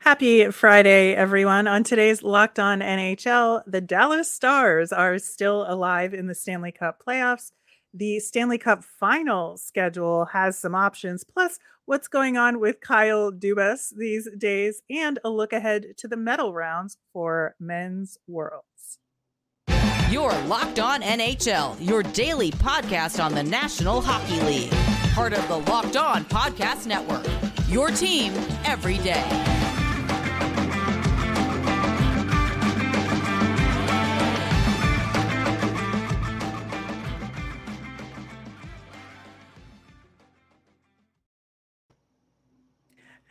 Happy Friday, everyone. On today's Locked On NHL, the Dallas Stars are still alive in the Stanley Cup playoffs. The Stanley Cup final schedule has some options, plus what's going on with Kyle Dubas these days, and a look ahead to the medal rounds for men's worlds. You're Locked On NHL, your daily podcast on the National Hockey League. Part of the Locked On Podcast Network. Your team every day.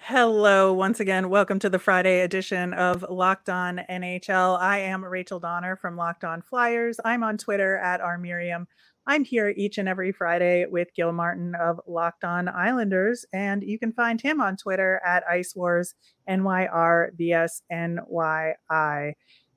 Hello, once again. Welcome to the Friday edition of Locked On NHL. I am Rachel Donner from Locked On Flyers. I'm on Twitter at rmiriam. I'm here each and every Friday with Gil Martin of Locked On Islanders, and you can find him on Twitter at Ice Wars NYRBSNYI.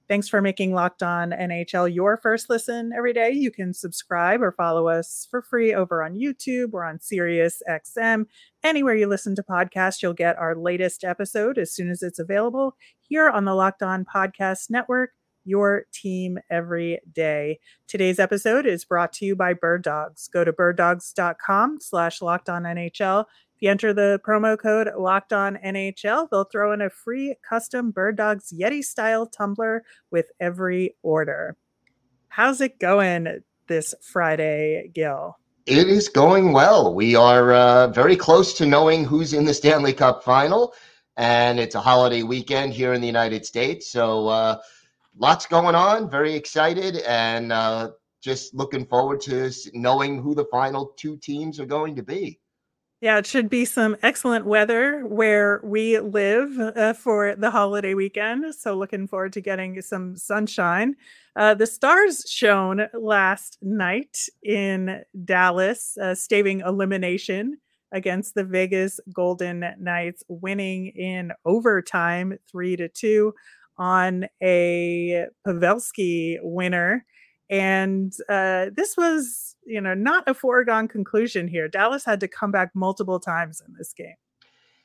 Thanks for making Locked On NHL your first listen every day. You can subscribe or follow us for free over on YouTube or on Sirius XM. Anywhere you listen to podcasts, you'll get our latest episode as soon as it's available here on the Locked On Podcast Network, your team every day. Today's episode is brought to you by Bird Dogs. Go to birddogs.com slash locked on NHL if you enter the promo code Locked On NHL, they'll throw in a free custom Bird Dogs Yeti style tumbler with every order. How's it going this Friday, Gil? It is going well. We are uh, very close to knowing who's in the Stanley Cup final, and it's a holiday weekend here in the United States. So, uh, lots going on. Very excited, and uh, just looking forward to knowing who the final two teams are going to be. Yeah, it should be some excellent weather where we live uh, for the holiday weekend. So, looking forward to getting some sunshine. Uh, the stars shone last night in Dallas, uh, staving elimination against the Vegas Golden Knights, winning in overtime three to two on a Pavelski winner. And uh, this was, you know, not a foregone conclusion here. Dallas had to come back multiple times in this game.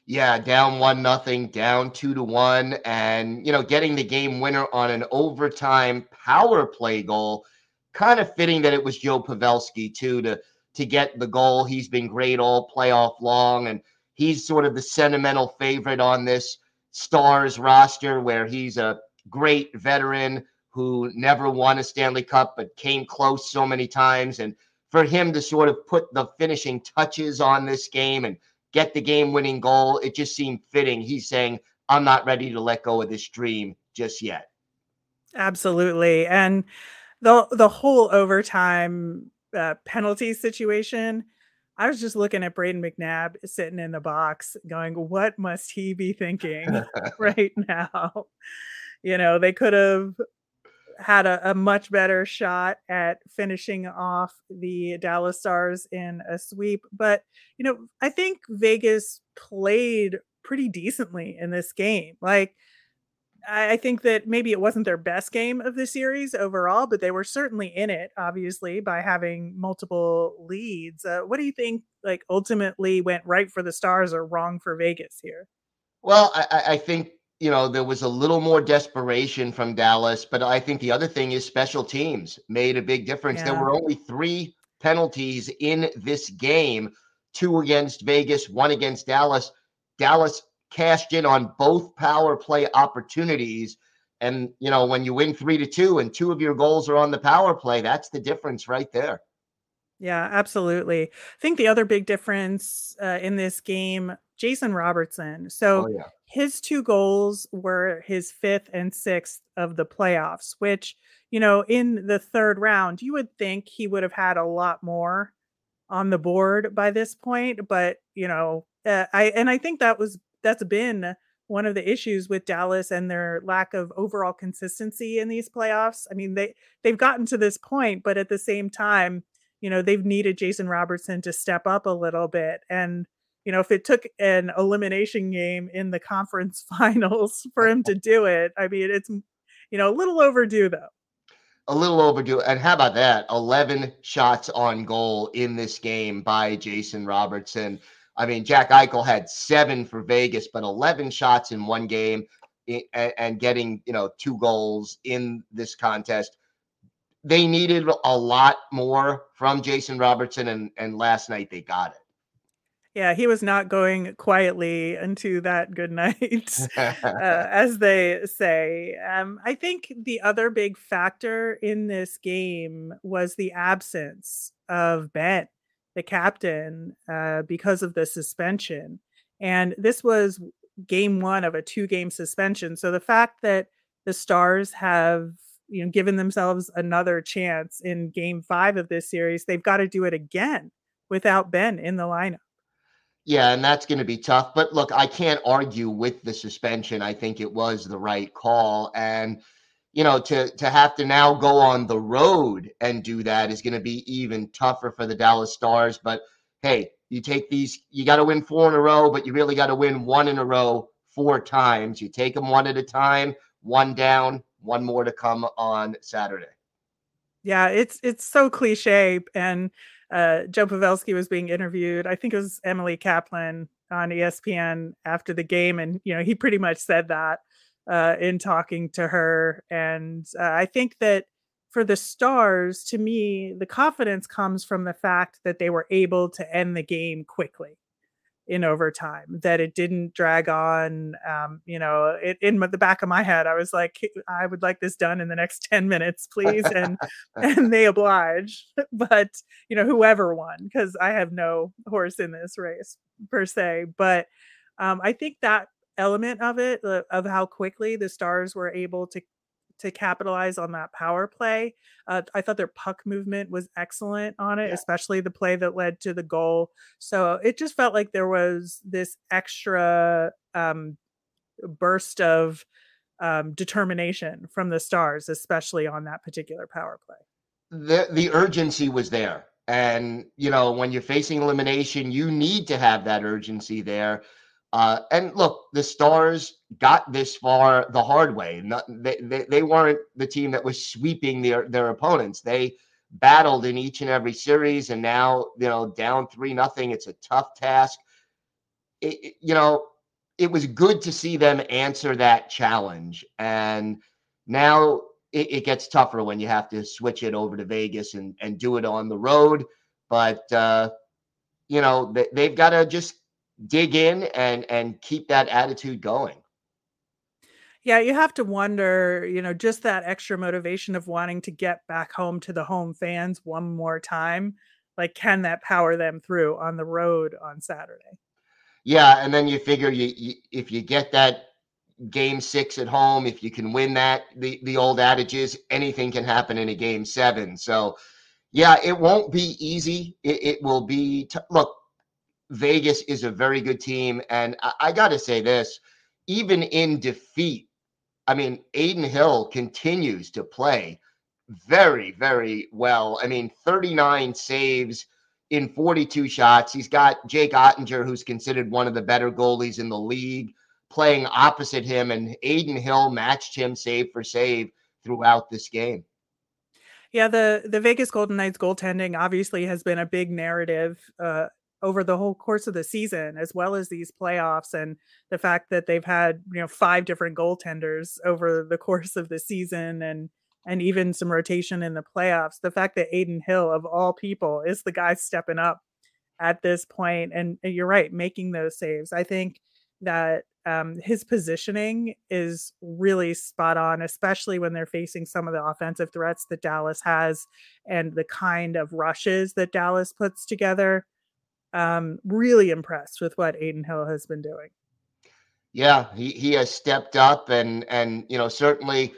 Yeah, down one nothing, down two to one, and you know, getting the game winner on an overtime power play goal. Kind of fitting that it was Joe Pavelski too to to get the goal. He's been great all playoff long, and he's sort of the sentimental favorite on this Stars roster, where he's a great veteran who never won a Stanley Cup but came close so many times. And for him to sort of put the finishing touches on this game and get the game winning goal, it just seemed fitting. He's saying, I'm not ready to let go of this dream just yet. Absolutely. And the the whole overtime uh, penalty situation, I was just looking at Brayden McNabb sitting in the box going, what must he be thinking right now? You know, they could have had a, a, much better shot at finishing off the Dallas Stars in a sweep. But, you know, I think Vegas played pretty decently in this game. Like, I, I think that maybe it wasn't their best game of the series overall, but they were certainly in it, obviously, by having multiple leads. Uh, what do you think, like, ultimately went right for the Stars or wrong for Vegas here? Well, I, I think you know, there was a little more desperation from Dallas, but I think the other thing is special teams made a big difference. Yeah. There were only three penalties in this game two against Vegas, one against Dallas. Dallas cashed in on both power play opportunities. And, you know, when you win three to two and two of your goals are on the power play, that's the difference right there. Yeah, absolutely. I think the other big difference uh, in this game, Jason Robertson. So oh, yeah his two goals were his fifth and sixth of the playoffs, which, you know, in the third round, you would think he would have had a lot more on the board by this point. But, you know, uh, I, and I think that was, that's been one of the issues with Dallas and their lack of overall consistency in these playoffs. I mean, they, they've gotten to this point, but at the same time, you know, they've needed Jason Robertson to step up a little bit. And, you know, if it took an elimination game in the conference finals for him to do it, I mean, it's, you know, a little overdue though. A little overdue. And how about that? 11 shots on goal in this game by Jason Robertson. I mean, Jack Eichel had seven for Vegas, but 11 shots in one game and getting, you know, two goals in this contest. They needed a lot more from Jason Robertson, and, and last night they got it. Yeah, he was not going quietly into that good night, uh, as they say. Um, I think the other big factor in this game was the absence of Benn, the captain, uh, because of the suspension. And this was game one of a two game suspension. So the fact that the Stars have you know given themselves another chance in game five of this series, they've got to do it again without Benn in the lineup. Yeah, and that's going to be tough. But look, I can't argue with the suspension. I think it was the right call. And, you know, to to have to now go on the road and do that is going to be even tougher for the Dallas Stars. But hey, you take these, you got to win four in a row, but you really got to win one in a row four times. You take them one at a time, one down, one more to come on Saturday. Yeah, it's it's so cliche and uh, Joe Pavelski was being interviewed. I think it was Emily Kaplan on ESPN after the game, and you know he pretty much said that uh, in talking to her. And uh, I think that for the Stars, to me, the confidence comes from the fact that they were able to end the game quickly in overtime that it didn't drag on um, you know it, in the back of my head i was like i would like this done in the next 10 minutes please and and they oblige but you know whoever won because i have no horse in this race per se but um, i think that element of it of how quickly the stars were able to to capitalize on that power play. Uh, I thought their puck movement was excellent on it, yeah. especially the play that led to the goal. So it just felt like there was this extra um, burst of um, determination from the Stars, especially on that particular power play. The the urgency was there, and you know when you're facing elimination, you need to have that urgency there uh, and look, the Stars got this far the hard way. Not, they, they, they weren't the team that was sweeping their, their opponents. They battled in each and every series, and now you know down three nothing. It's a tough task. It, it, you know, it was good to see them answer that challenge, and now it, it, gets tougher when you have to switch it over to Vegas and and do it on the road. But uh, you know, they, they've got to just dig in and and keep that attitude going. Yeah, you have to wonder, you know, just that extra motivation of wanting to get back home to the home fans one more time. Like, can that power them through on the road on Saturday? Yeah, and then you figure you, you if you get that game six at home, if you can win that, the the old adage is anything can happen in a game seven. So, yeah, it won't be easy. It, it will be t- look. Vegas is a very good team. And I, I got to say this even in defeat, I mean, Adin Hill continues to play very, very well. I mean, 39 saves in 42 shots. He's got Jake Oettinger, who's considered one of the better goalies in the league, playing opposite him, and Adin Hill matched him save for save throughout this game. Yeah, the the Vegas Golden Knights goaltending obviously has been a big narrative uh, over the whole course of the season as well as these playoffs and the fact that they've had you know five different goaltenders over the course of the season and and even some rotation in the playoffs. The fact that Adin Hill of all people is the guy stepping up at this point and you're right making those saves. I think that um, his positioning is really spot on, especially when they're facing some of the offensive threats that Dallas has and the kind of rushes that Dallas puts together um, really impressed with what Adin Hill has been doing. Yeah, he, he has stepped up and and you know certainly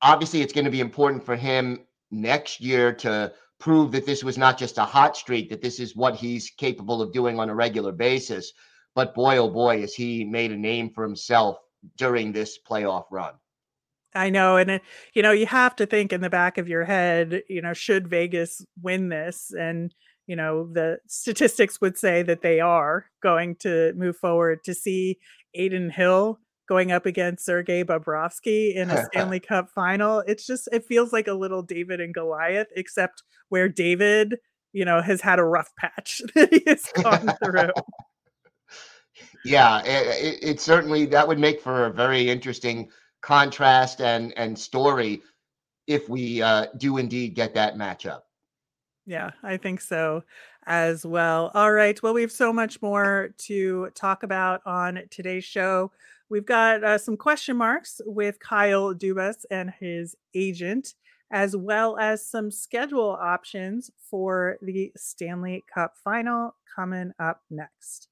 obviously it's going to be important for him next year to prove that this was not just a hot streak that this is what he's capable of doing on a regular basis but boy oh boy has he made a name for himself during this playoff run I know. And, it, you know, you have to think in the back of your head, you know, should Vegas win this? And, you know the statistics would say that they are going to move forward to see Adin Hill going up against Sergei Bobrovsky in a Stanley Cup final. It's just it feels like a little David and Goliath, except where David, you know, has had a rough patch that he has gone through. Yeah, it, it, certainly that would make for a very interesting contrast and and story if we uh, do indeed get that matchup. Yeah, I think so as well. All right. Well, we have so much more to talk about on today's show. We've got uh, some question marks with Kyle Dubas and his agent, as well as some schedule options for the Stanley Cup final coming up next.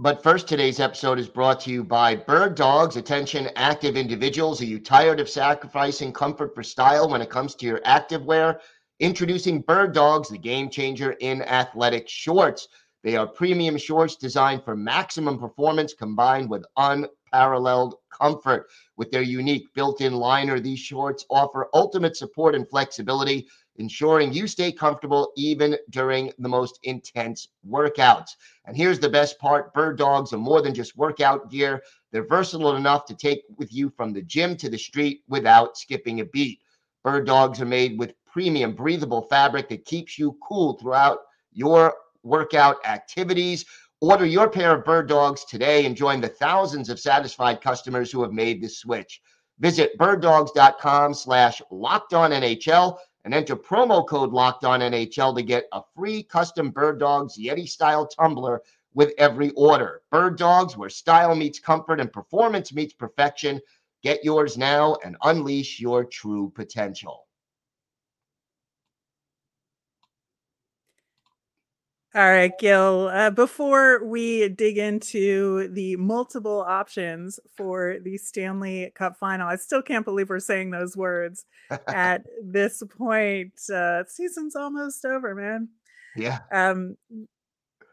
But first, today's episode is brought to you by Bird Dogs. Attention, active individuals. Are you tired of sacrificing comfort for style when it comes to your activewear? Introducing Bird Dogs, the game changer in athletic shorts. They are premium shorts designed for maximum performance combined with unparalleled comfort. With their unique built in liner, these shorts offer ultimate support and flexibility ensuring you stay comfortable even during the most intense workouts. And here's the best part Bird Dogs are more than just workout gear, they're versatile enough to take with you from the gym to the street without skipping a beat. Bird Dogs are made with premium breathable fabric that keeps you cool throughout your workout activities. Order your pair of Bird Dogs today and join the thousands of satisfied customers who have made the switch. Visit birddogs.com slash locked on NHL and enter promo code locked on NHL to get a free custom Bird Dogs Yeti style tumbler with every order. Bird Dogs, where style meets comfort and performance meets perfection. Get yours now and unleash your true potential. All right, Gil. Uh, before we dig into the multiple options for the Stanley Cup final, I still can't believe we're saying those words at this point. Uh, season's almost over, man. Yeah. Um,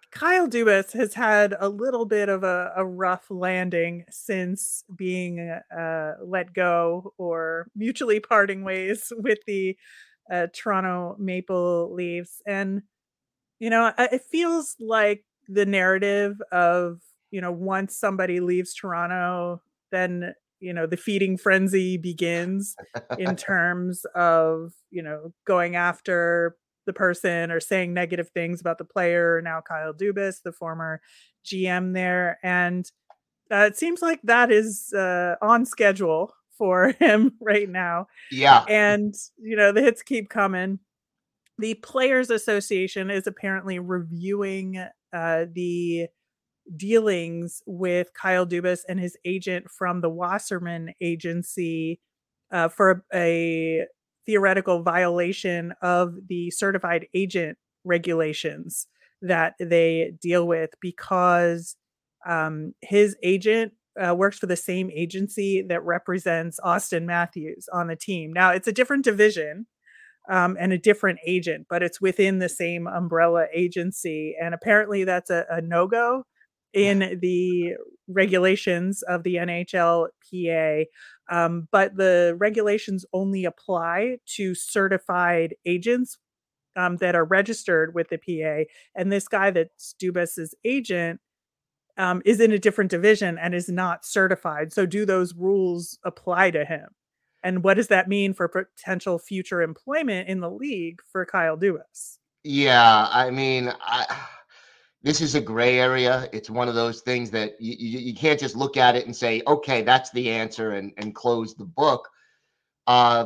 Kyle Dubas has had a little bit of a, a rough landing since being uh, let go or mutually parting ways with the uh, Toronto Maple Leafs. And you know, it feels like the narrative of, you know, once somebody leaves Toronto, then, you know, the feeding frenzy begins in terms of, you know, going after the person or saying negative things about the player. Now, Kyle Dubas, the former GM there. And uh, it seems like that is uh, on schedule for him right now. Yeah. And, you know, the hits keep coming the Players Association is apparently reviewing uh, the dealings with Kyle Dubas and his agent from the Wasserman agency uh, for a theoretical violation of the certified agent regulations that they deal with because um, his agent uh, works for the same agency that represents Auston Matthews on the team. Now, it's a different division um, and a different agent, but it's within the same umbrella agency. And apparently, that's a, a no go in the regulations of the NHLPA. Um, but the regulations only apply to certified agents um, that are registered with the PA. And this guy that's Dubas's agent um, is in a different division and is not certified. So, do those rules apply to him? And what does that mean for potential future employment in the league for Kyle Dubas? Yeah, I mean, I, this is a gray area. It's one of those things that you, you, you, can't just look at it and say, okay, that's the answer and, and close the book. Uh,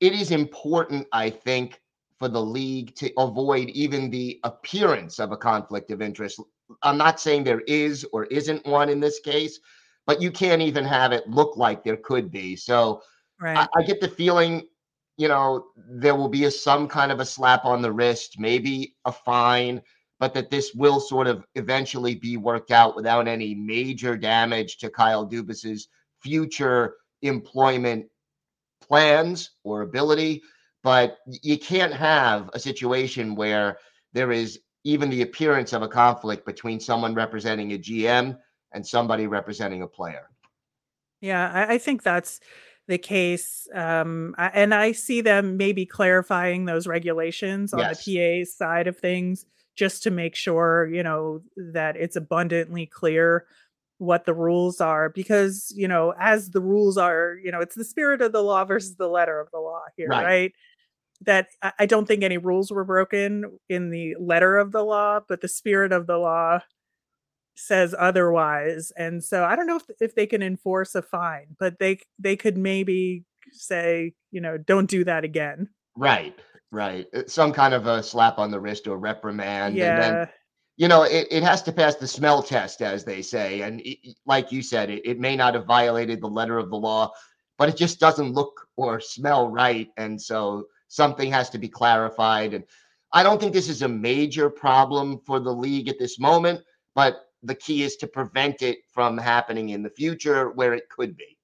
it is important, I think, for the league to avoid even the appearance of a conflict of interest. I'm not saying there is or isn't one in this case, but you can't even have it look like there could be. So, Right. I, I get the feeling, you know, there will be a, some kind of a slap on the wrist, maybe a fine, but that this will sort of eventually be worked out without any major damage to Kyle Dubas's future employment plans or ability. But you can't have a situation where there is even the appearance of a conflict between someone representing a GM and somebody representing a player. Yeah, I, I think that's the case. Um, and I see them maybe clarifying those regulations on yes. the PA side of things just to make sure, you know, that it's abundantly clear what the rules are because, you know, as the rules are, you know, it's the spirit of the law versus the letter of the law here, right? right? That I don't think any rules were broken in the letter of the law, but the spirit of the law says otherwise. And so I don't know if, if they can enforce a fine, but they they could maybe say, you know, don't do that again. Right, right. Uh, some kind of a slap on the wrist or reprimand. Yeah. And then, you know, it, it has to pass the smell test, as they say. And it, like you said, it, it may not have violated the letter of the law, but it just doesn't look or smell right. And so something has to be clarified. And I don't think this is a major problem for the league at this moment, but the key is to prevent it from happening in the future where it could be.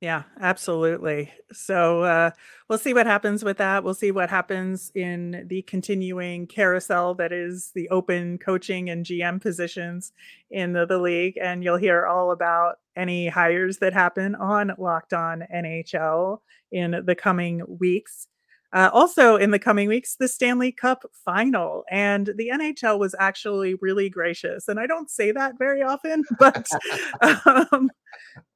Yeah, absolutely. So uh, we'll see what happens with that. We'll see what happens in the continuing carousel that is the open coaching and GM positions in the, the league. And you'll hear all about any hires that happen on Locked On NHL in the coming weeks. Uh, also, in the coming weeks, the Stanley Cup final. And the NHL was actually really gracious. And I don't say that very often, but um,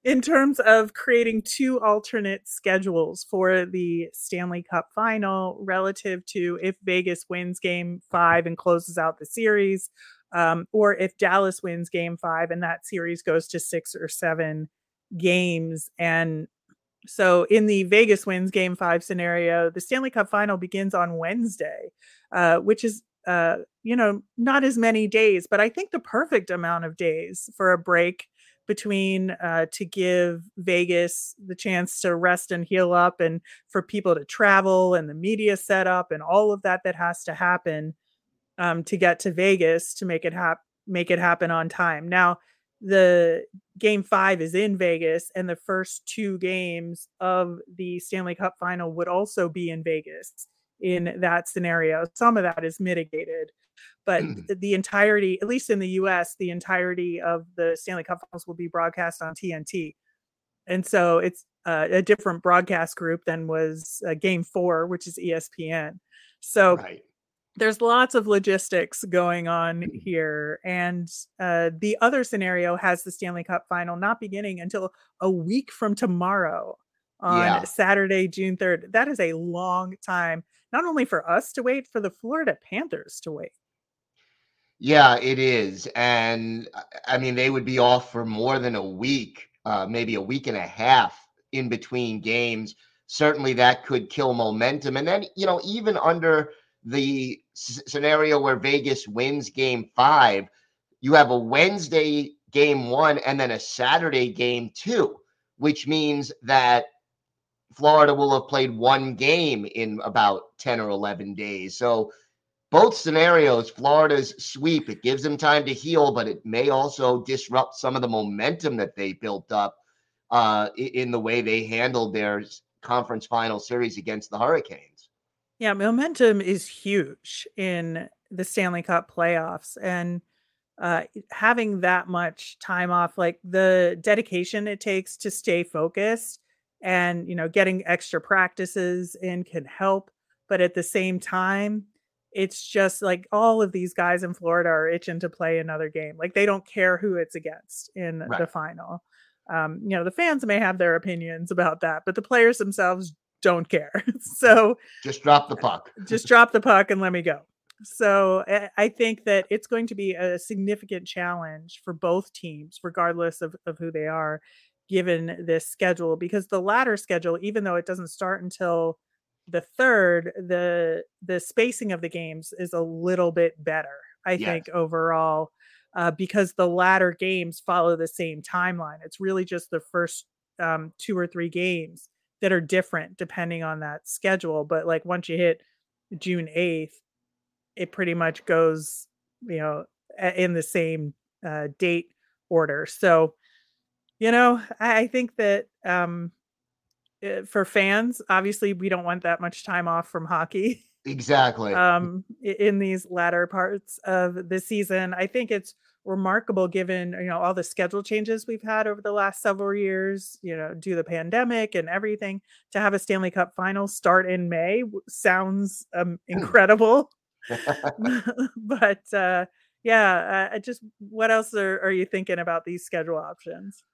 in terms of creating two alternate schedules for the Stanley Cup final relative to if Vegas wins game five and closes out the series, um, or if Dallas wins game five and that series goes to six or seven games. And so in the Vegas wins game five scenario, the Stanley Cup final begins on Wednesday, uh, which is, uh, you know, not as many days, but I think the perfect amount of days for a break between uh, to give Vegas the chance to rest and heal up and for people to travel and the media setup and all of that that has to happen um, to get to Vegas to make it happen make it happen on time. Now, the game five is in Vegas, and the first two games of the Stanley Cup final would also be in Vegas in that scenario. Some of that is mitigated, but the entirety, at least in the US, the entirety of the Stanley Cup finals will be broadcast on TNT. And so it's uh, a different broadcast group than was uh, game four, which is ESPN. So right there's lots of logistics going on mm-hmm. here and uh, the other scenario has the stanley cup final not beginning until a week from tomorrow on yeah. saturday june 3rd that is a long time not only for us to wait for the florida panthers to wait yeah it is and i mean they would be off for more than a week uh, maybe a week and a half in between games certainly that could kill momentum and then you know even under the s- scenario where Vegas wins game five, you have a Wednesday game one and then a Saturday game two, which means that Florida will have played one game in about 10 or 11 days. So, both scenarios, Florida's sweep, it gives them time to heal, but it may also disrupt some of the momentum that they built up uh, in the way they handled their conference final series against the Hurricanes. Yeah, momentum is huge in the Stanley Cup playoffs and uh, having that much time off, like the dedication it takes to stay focused and, you know, getting extra practices in can help. But at the same time, it's just like all of these guys in Florida are itching to play another game. Like they don't care who it's against in right. the final. Um, you know, the fans may have their opinions about that, but the players themselves don't care. so just drop the puck. just drop the puck and let me go. So I think that it's going to be a significant challenge for both teams, regardless of, of who they are, given this schedule. Because the latter schedule, even though it doesn't start until the third, the the spacing of the games is a little bit better, I yes. think, overall. Uh, because the latter games follow the same timeline. It's really just the first um, two or three games that are different depending on that schedule. But like once you hit June 8th, it pretty much goes, you know, in the same uh, date order. So, you know, I, I think that um, eh, for fans, obviously, we don't want that much time off from hockey. Exactly. um, in these latter parts of the season, I think it's remarkable given you know all the schedule changes we've had over the last several years you know due to the pandemic and everything to have a stanley cup final start in may sounds um, incredible. But uh yeah uh, just what else are, are you thinking about these schedule options?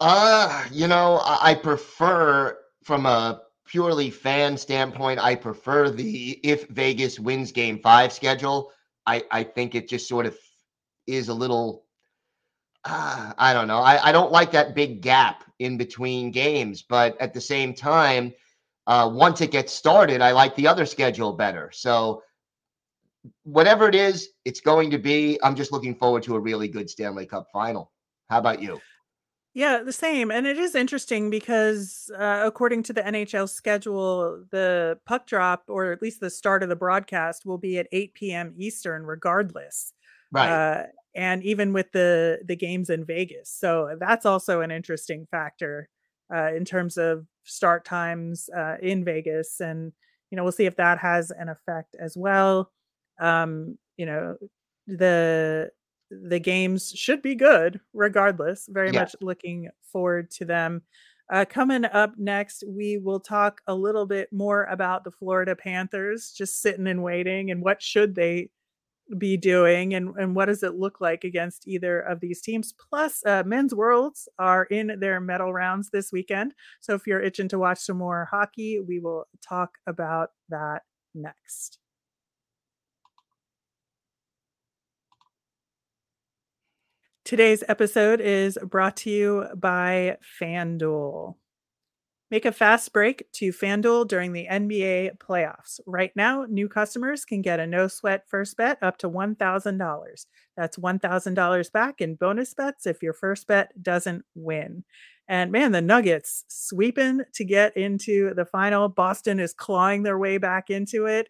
Uh you know i prefer from a purely fan standpoint i prefer the if vegas wins game five schedule i i think it just sort of is a little uh, I don't know. I, I don't like that big gap in between games, but at the same time, uh, once it gets started, I like the other schedule better. So whatever it is, it's going to be. I'm just looking forward to a really good Stanley Cup final. How about you? Yeah, the same. And it is interesting because uh, according to the NHL schedule, the puck drop, or at least the start of the broadcast, will be at 8 p.m. Eastern, regardless. Right. Uh, and even with the the games in Vegas, so that's also an interesting factor uh, in terms of start times uh, in Vegas, and you know we'll see if that has an effect as well. Um, you know the the games should be good regardless. Very yeah. much looking forward to them. Uh, coming up next, we will talk a little bit more about the Florida Panthers, just sitting and waiting, and what should they be doing, and, and what does it look like against either of these teams. Plus, uh, men's worlds are in their medal rounds this weekend. So if you're itching to watch some more hockey, we will talk about that next. Today's episode is brought to you by FanDuel. Make a fast break to FanDuel during the NBA playoffs. Right now, new customers can get a no sweat first bet up to $1,000. That's $1,000 back in bonus bets if your first bet doesn't win. And man, the Nuggets sweeping to get into the final. Boston is clawing their way back into it.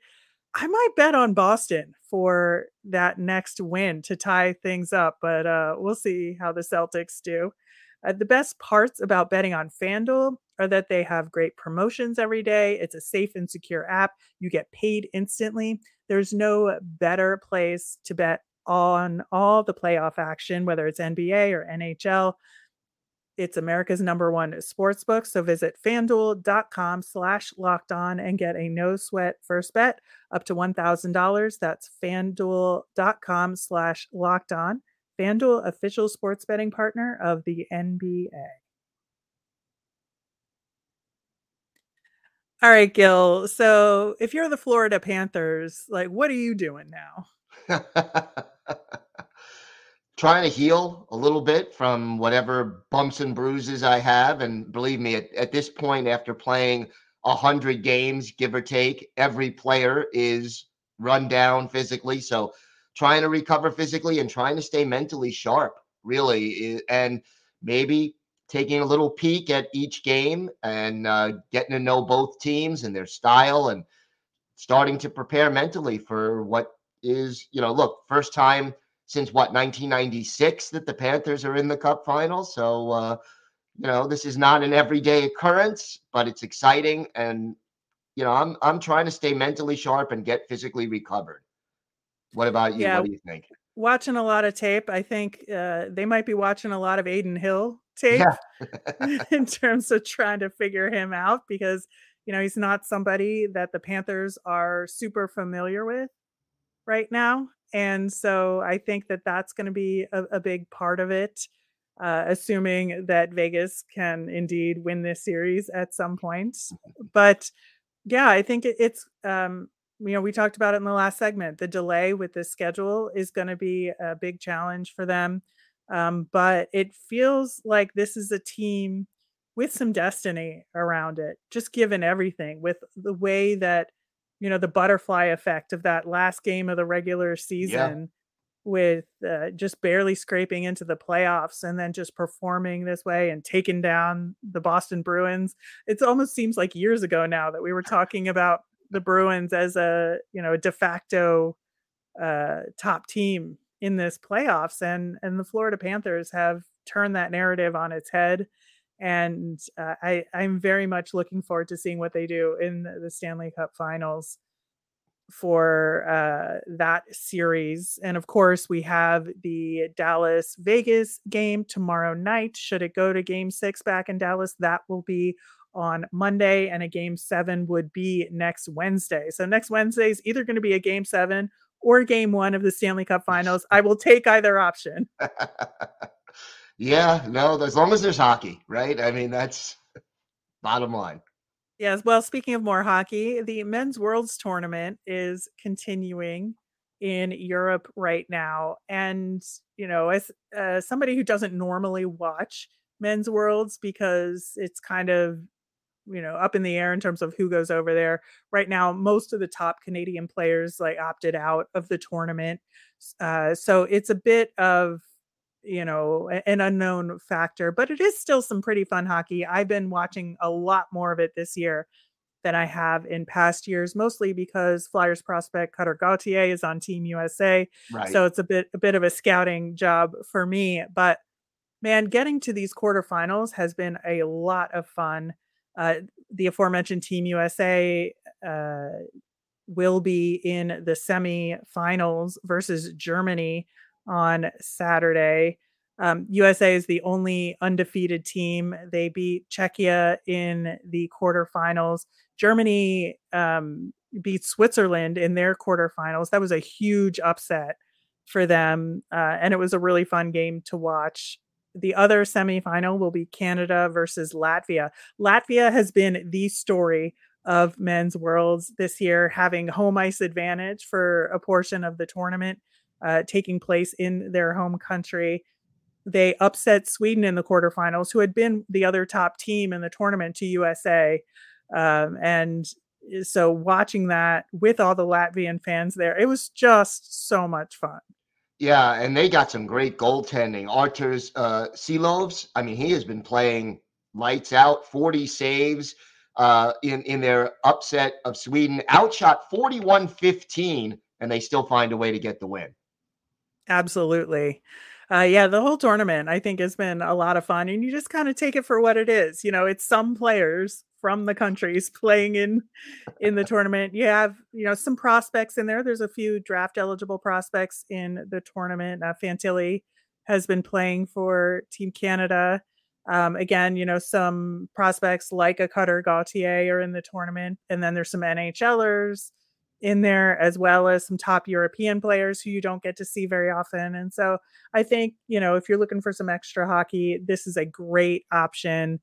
I might bet on Boston for that next win to tie things up, but uh, we'll see how the Celtics do. Uh, the best parts about betting on FanDuel are that they have great promotions every day. It's a safe and secure app. You get paid instantly. There's no better place to bet on all the playoff action, whether it's NBA or NHL. It's America's number one sports book. So visit fanduel.com slash locked on and get a no sweat first bet up to $1,000. That's fanduel.com slash locked on. FanDuel, official sports betting partner of the NBA. All right, Gil. So if you're the Florida Panthers, like, what are you doing now? trying to heal a little bit from whatever bumps and bruises I have. And believe me, at, at this point, after playing a hundred games, give or take, every player is run down physically. So trying to recover physically and trying to stay mentally sharp, really, and maybe taking a little peek at each game and uh, getting to know both teams and their style and starting to prepare mentally for what is, you know, look, first time since what 1996 that the Panthers are in the Cup final. So uh, you know this is not an everyday occurrence, but it's exciting, and you know I'm I'm trying to stay mentally sharp and get physically recovered. What about you? Yeah, what do you think? Watching a lot of tape, I think uh, they might be watching a lot of Adin Hill tape yeah. in terms of trying to figure him out because you know he's not somebody that the Panthers are super familiar with right now and so I think that that's going to be a, a, big part of it, uh, assuming that Vegas can indeed win this series at some point. But yeah, I think it, it's, um, you know, we talked about it in the last segment. The delay with the schedule is going to be a big challenge for them. Um, but it feels like this is a team with some destiny around it, just given everything, with the way that you know the butterfly effect of that last game of the regular season yeah. with uh, just barely scraping into the playoffs and then just performing this way and taking down the Boston Bruins. It almost seems like years ago now that we were talking about the Bruins as a you know a de facto uh, top team in this playoffs, and and the Florida Panthers have turned that narrative on its head and uh, I I'm very much looking forward to seeing what they do in the Stanley Cup Finals for uh, that series. And of course, we have the Dallas Vegas game tomorrow night. Should it go to Game Six back in Dallas, that will be on Monday, and a Game Seven would be next Wednesday. So next Wednesday is either going to be a Game Seven or Game One of the Stanley Cup Finals. I will take either option. Yeah, no, as long as there's hockey, right? I mean, that's bottom line. Yes. Well, speaking of more hockey, the Men's Worlds Tournament is continuing in Europe right now. And, you know, as uh, somebody who doesn't normally watch men's worlds because it's kind of, you know, up in the air in terms of who goes over there. Right now, most of the top Canadian players like opted out of the tournament. Uh, so it's a bit of, you know, an unknown factor, but it is still some pretty fun hockey. I've been watching a lot more of it this year than I have in past years, mostly because Flyers prospect Cutter Gauthier is on Team USA. Right. So it's a bit a bit of a scouting job for me. But man, getting to these quarterfinals has been a lot of fun. Uh, the aforementioned Team USA uh, will be in the semi-finals versus Germany on Saturday. Um, USA is the only undefeated team. They beat Czechia in the quarterfinals. Germany um, beat Switzerland in their quarterfinals. That was a huge upset for them, uh, and it was a really fun game to watch. The other semifinal will be Canada versus Latvia. Latvia has been the story of men's worlds this year, having home ice advantage for a portion of the tournament uh, taking place in their home country. They upset Sweden in the quarterfinals, who had been the other top team in the tournament to USA. Um, and eh, so watching that with all the Latvian fans there, it was just so much fun. Yeah, and they got some great goaltending. Arturs uh, Silovs, I mean, he has been playing lights out, 40 saves uh, in, in their upset of Sweden, outshot 41 15, and they still find a way to get the win. Absolutely. Uh, yeah, the whole tournament I think has been a lot of fun, and you just kind of take it for what it is. You know, it's some players from the countries playing in in the tournament. You have you know some prospects in there. There's a few draft eligible prospects in the tournament. Uh, Fantilli has been playing for Team Canada. Um, again, you know some prospects like a Cutter Gauthier are in the tournament, and then there's some NHLers in there as well as some top European players who you don't get to see very often. And so I think, you know, if you're looking for some extra hockey, this is a great option.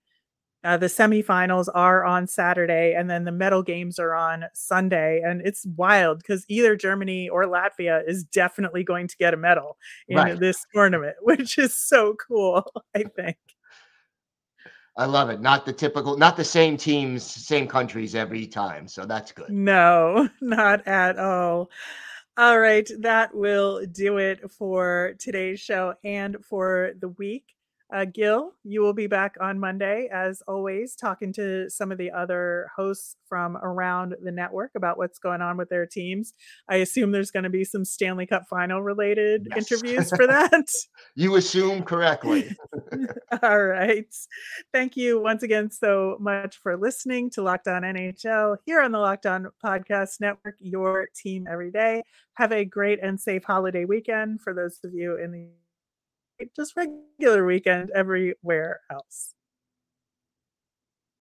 Uh, the semifinals are on Saturday, and then the medal games are on Sunday. And it's wild because either Germany or Latvia is definitely going to get a medal in right. this tournament, which is so cool, I think. I love it. Not the typical, not the same teams, same countries every time. So that's good. No, not at all. All right, that will do it for today's show and for the week. Uh, Gil, you will be back on Monday, as always, talking to some of the other hosts from around the network about what's going on with their teams. I assume there's going to be some Stanley Cup final related yes. interviews for that. you assume correctly. All right. Thank you once again so much for listening to Locked On NHL here on the Locked On Podcast Network, your team every day. Have a great and safe holiday weekend for those of you in the just regular weekend everywhere else.